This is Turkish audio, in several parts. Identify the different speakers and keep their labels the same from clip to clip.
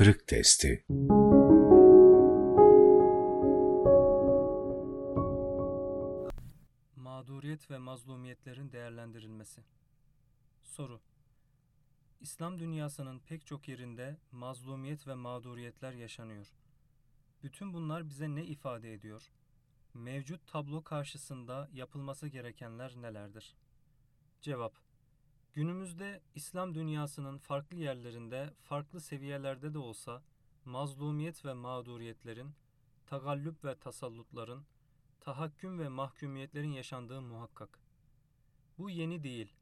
Speaker 1: Kırık Testi
Speaker 2: Mağduriyet ve mazlumiyetlerin değerlendirilmesi Soru İslam dünyasının pek çok yerinde mazlumiyet ve mağduriyetler yaşanıyor. Bütün bunlar bize ne ifade ediyor? Mevcut tablo karşısında yapılması gerekenler nelerdir? Cevap Günümüzde İslam dünyasının farklı yerlerinde, farklı seviyelerde de olsa mazlumiyet ve mağduriyetlerin, tagallüp ve tasallutların, tahakküm ve mahkumiyetlerin yaşandığı muhakkak. Bu yeni değil.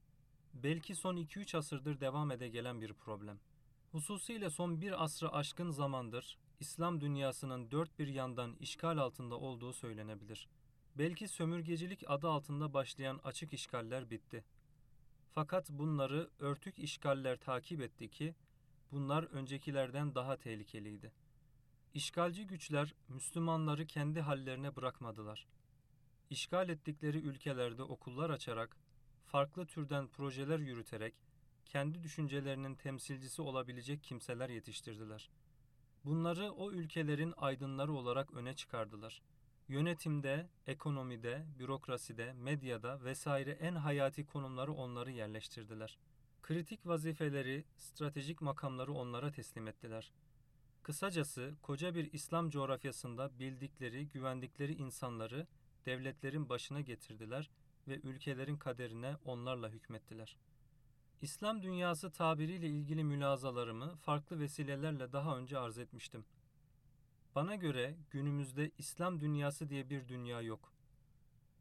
Speaker 2: Belki son 2-3 asırdır devam ede gelen bir problem. Hususiyle son bir asrı aşkın zamandır İslam dünyasının dört bir yandan işgal altında olduğu söylenebilir. Belki sömürgecilik adı altında başlayan açık işgaller bitti. Fakat bunları örtük işgaller takip etti ki bunlar öncekilerden daha tehlikeliydi. İşgalci güçler Müslümanları kendi hallerine bırakmadılar. İşgal ettikleri ülkelerde okullar açarak, farklı türden projeler yürüterek kendi düşüncelerinin temsilcisi olabilecek kimseler yetiştirdiler. Bunları o ülkelerin aydınları olarak öne çıkardılar. Yönetimde, ekonomide, bürokraside, medyada vesaire en hayati konumları onları yerleştirdiler. Kritik vazifeleri, stratejik makamları onlara teslim ettiler. Kısacası koca bir İslam coğrafyasında bildikleri, güvendikleri insanları devletlerin başına getirdiler ve ülkelerin kaderine onlarla hükmettiler. İslam dünyası tabiriyle ilgili mülazalarımı farklı vesilelerle daha önce arz etmiştim. Bana göre günümüzde İslam dünyası diye bir dünya yok.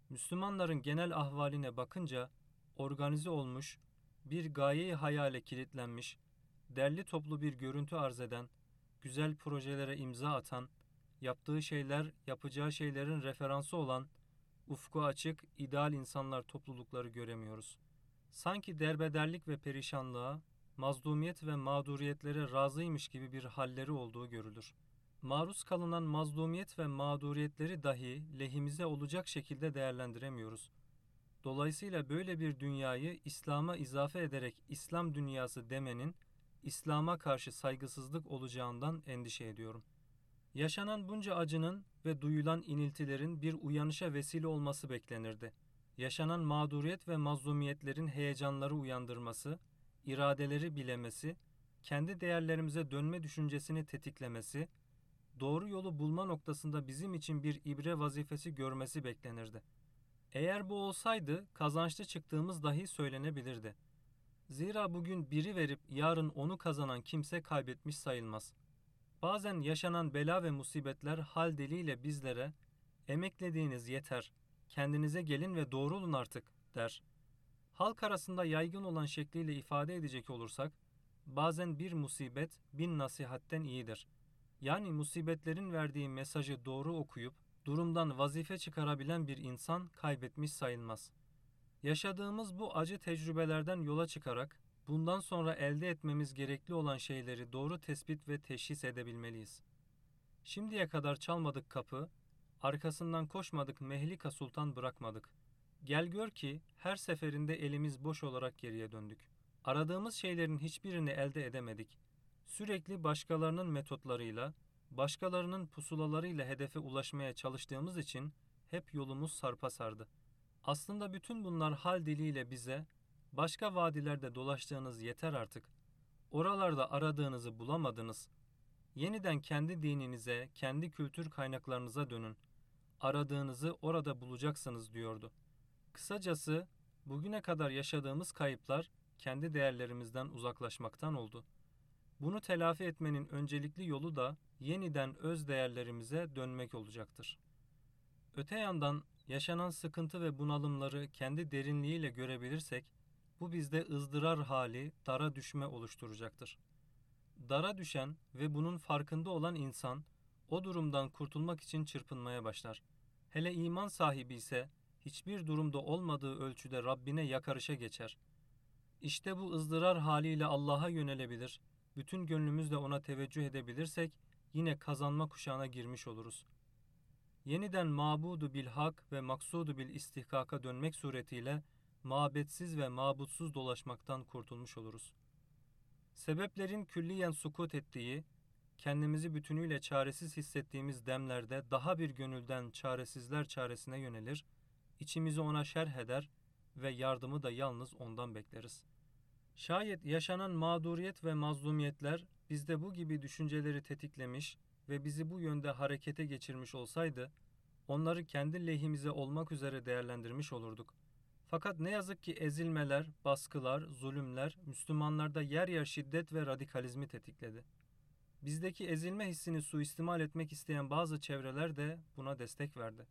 Speaker 2: Müslümanların genel ahvaline bakınca organize olmuş, bir gayeyi hayale kilitlenmiş, derli toplu bir görüntü arz eden, güzel projelere imza atan, yaptığı şeyler, yapacağı şeylerin referansı olan, ufku açık, ideal insanlar toplulukları göremiyoruz. Sanki derbederlik ve perişanlığa, mazlumiyet ve mağduriyetlere razıymış gibi bir halleri olduğu görülür. Maruz kalınan mazlumiyet ve mağduriyetleri dahi lehimize olacak şekilde değerlendiremiyoruz. Dolayısıyla böyle bir dünyayı İslam'a izafe ederek İslam dünyası demenin İslam'a karşı saygısızlık olacağından endişe ediyorum. Yaşanan bunca acının ve duyulan iniltilerin bir uyanışa vesile olması beklenirdi. Yaşanan mağduriyet ve mazlumiyetlerin heyecanları uyandırması, iradeleri bilemesi, kendi değerlerimize dönme düşüncesini tetiklemesi, doğru yolu bulma noktasında bizim için bir ibre vazifesi görmesi beklenirdi. Eğer bu olsaydı kazançlı çıktığımız dahi söylenebilirdi. Zira bugün biri verip yarın onu kazanan kimse kaybetmiş sayılmaz. Bazen yaşanan bela ve musibetler hal deliyle bizlere emeklediğiniz yeter, kendinize gelin ve doğrulun artık der. Halk arasında yaygın olan şekliyle ifade edecek olursak, bazen bir musibet bin nasihatten iyidir. Yani musibetlerin verdiği mesajı doğru okuyup durumdan vazife çıkarabilen bir insan kaybetmiş sayılmaz. Yaşadığımız bu acı tecrübelerden yola çıkarak bundan sonra elde etmemiz gerekli olan şeyleri doğru tespit ve teşhis edebilmeliyiz. Şimdiye kadar çalmadık kapı, arkasından koşmadık Mehlika Sultan bırakmadık. Gel gör ki her seferinde elimiz boş olarak geriye döndük. Aradığımız şeylerin hiçbirini elde edemedik. Sürekli başkalarının metotlarıyla, başkalarının pusulalarıyla hedefe ulaşmaya çalıştığımız için hep yolumuz sarpa sardı. Aslında bütün bunlar hal diliyle bize, başka vadilerde dolaştığınız yeter artık. Oralarda aradığınızı bulamadınız. Yeniden kendi dininize, kendi kültür kaynaklarınıza dönün. Aradığınızı orada bulacaksınız diyordu. Kısacası bugüne kadar yaşadığımız kayıplar kendi değerlerimizden uzaklaşmaktan oldu.'' Bunu telafi etmenin öncelikli yolu da yeniden öz değerlerimize dönmek olacaktır. Öte yandan yaşanan sıkıntı ve bunalımları kendi derinliğiyle görebilirsek bu bizde ızdırar hali, dara düşme oluşturacaktır. Dara düşen ve bunun farkında olan insan o durumdan kurtulmak için çırpınmaya başlar. Hele iman sahibi ise hiçbir durumda olmadığı ölçüde Rabbine yakarışa geçer. İşte bu ızdırar haliyle Allah'a yönelebilir bütün gönlümüzle ona teveccüh edebilirsek yine kazanma kuşağına girmiş oluruz. Yeniden mabudu bil hak ve maksudu bil istihkaka dönmek suretiyle mabetsiz ve mabutsuz dolaşmaktan kurtulmuş oluruz. Sebeplerin külliyen sukut ettiği, kendimizi bütünüyle çaresiz hissettiğimiz demlerde daha bir gönülden çaresizler çaresine yönelir, içimizi ona şerh eder ve yardımı da yalnız ondan bekleriz. Şayet yaşanan mağduriyet ve mazlumiyetler bizde bu gibi düşünceleri tetiklemiş ve bizi bu yönde harekete geçirmiş olsaydı, onları kendi lehimize olmak üzere değerlendirmiş olurduk. Fakat ne yazık ki ezilmeler, baskılar, zulümler Müslümanlarda yer yer şiddet ve radikalizmi tetikledi. Bizdeki ezilme hissini suistimal etmek isteyen bazı çevreler de buna destek verdi.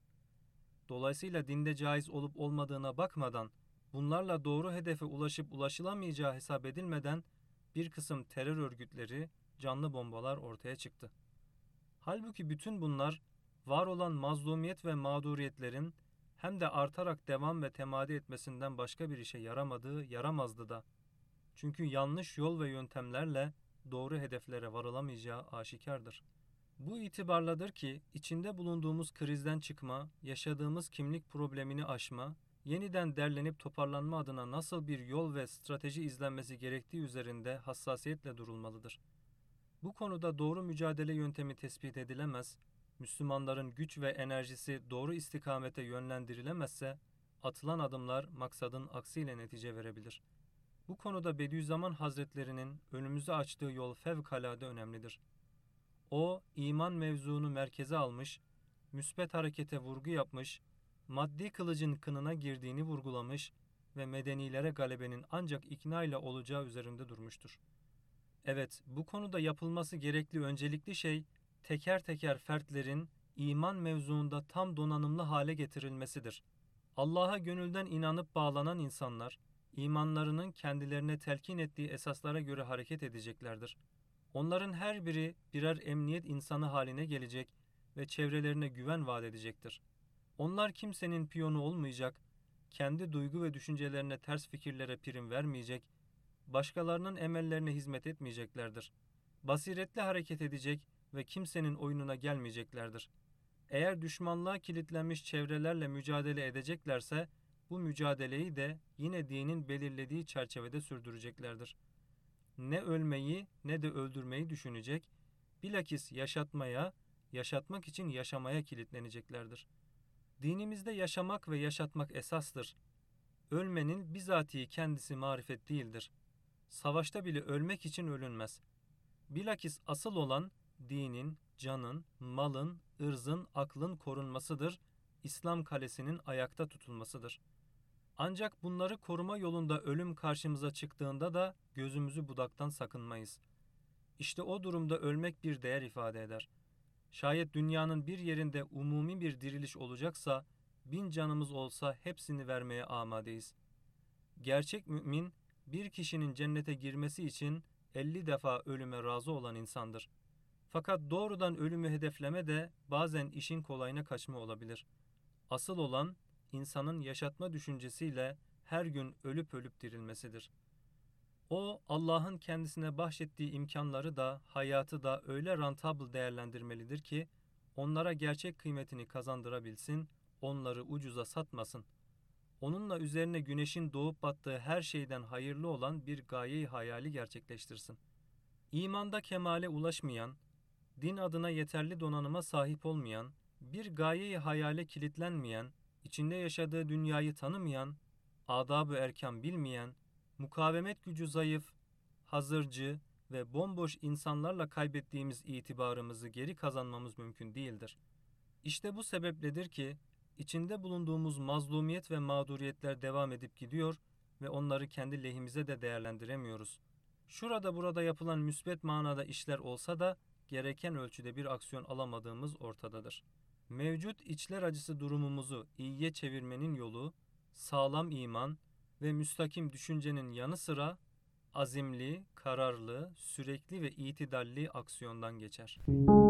Speaker 2: Dolayısıyla dinde caiz olup olmadığına bakmadan, bunlarla doğru hedefe ulaşıp ulaşılamayacağı hesap edilmeden bir kısım terör örgütleri, canlı bombalar ortaya çıktı. Halbuki bütün bunlar var olan mazlumiyet ve mağduriyetlerin hem de artarak devam ve temadi etmesinden başka bir işe yaramadığı yaramazdı da. Çünkü yanlış yol ve yöntemlerle doğru hedeflere varılamayacağı aşikardır. Bu itibarladır ki içinde bulunduğumuz krizden çıkma, yaşadığımız kimlik problemini aşma, yeniden derlenip toparlanma adına nasıl bir yol ve strateji izlenmesi gerektiği üzerinde hassasiyetle durulmalıdır. Bu konuda doğru mücadele yöntemi tespit edilemez, Müslümanların güç ve enerjisi doğru istikamete yönlendirilemezse, atılan adımlar maksadın aksiyle netice verebilir. Bu konuda Bediüzzaman Hazretlerinin önümüze açtığı yol fevkalade önemlidir. O, iman mevzuunu merkeze almış, müsbet harekete vurgu yapmış, maddi kılıcın kınına girdiğini vurgulamış ve medenilere galebenin ancak ikna ile olacağı üzerinde durmuştur. Evet, bu konuda yapılması gerekli öncelikli şey, teker teker fertlerin iman mevzuunda tam donanımlı hale getirilmesidir. Allah'a gönülden inanıp bağlanan insanlar, imanlarının kendilerine telkin ettiği esaslara göre hareket edeceklerdir. Onların her biri birer emniyet insanı haline gelecek ve çevrelerine güven vaat edecektir. Onlar kimsenin piyonu olmayacak, kendi duygu ve düşüncelerine ters fikirlere prim vermeyecek, başkalarının emellerine hizmet etmeyeceklerdir. Basiretli hareket edecek ve kimsenin oyununa gelmeyeceklerdir. Eğer düşmanlığa kilitlenmiş çevrelerle mücadele edeceklerse, bu mücadeleyi de yine dinin belirlediği çerçevede sürdüreceklerdir. Ne ölmeyi ne de öldürmeyi düşünecek, bilakis yaşatmaya, yaşatmak için yaşamaya kilitleneceklerdir. Dinimizde yaşamak ve yaşatmak esastır. Ölmenin bizatihi kendisi marifet değildir. Savaşta bile ölmek için ölünmez. Bilakis asıl olan dinin, canın, malın, ırzın, aklın korunmasıdır, İslam kalesinin ayakta tutulmasıdır. Ancak bunları koruma yolunda ölüm karşımıza çıktığında da gözümüzü budaktan sakınmayız. İşte o durumda ölmek bir değer ifade eder. Şayet dünyanın bir yerinde umumi bir diriliş olacaksa, bin canımız olsa hepsini vermeye amadeyiz. Gerçek mümin, bir kişinin cennete girmesi için elli defa ölüme razı olan insandır.'' Fakat doğrudan ölümü hedefleme de bazen işin kolayına kaçma olabilir. Asıl olan insanın yaşatma düşüncesiyle her gün ölüp ölüp dirilmesidir. O Allah'ın kendisine bahşettiği imkanları da hayatı da öyle rentable değerlendirmelidir ki onlara gerçek kıymetini kazandırabilsin, onları ucuza satmasın. Onunla üzerine güneşin doğup battığı her şeyden hayırlı olan bir gayeyi hayali gerçekleştirsin. İmanda kemale ulaşmayan, din adına yeterli donanıma sahip olmayan, bir gayeyi hayale kilitlenmeyen, içinde yaşadığı dünyayı tanımayan, adab-ı erkan bilmeyen, mukavemet gücü zayıf, hazırcı ve bomboş insanlarla kaybettiğimiz itibarımızı geri kazanmamız mümkün değildir. İşte bu sebepledir ki içinde bulunduğumuz mazlumiyet ve mağduriyetler devam edip gidiyor ve onları kendi lehimize de değerlendiremiyoruz. Şurada burada yapılan müsbet manada işler olsa da gereken ölçüde bir aksiyon alamadığımız ortadadır. Mevcut içler acısı durumumuzu iyiye çevirmenin yolu sağlam iman ve müstakim düşüncenin yanı sıra azimli, kararlı, sürekli ve itidalli aksiyondan geçer. Müzik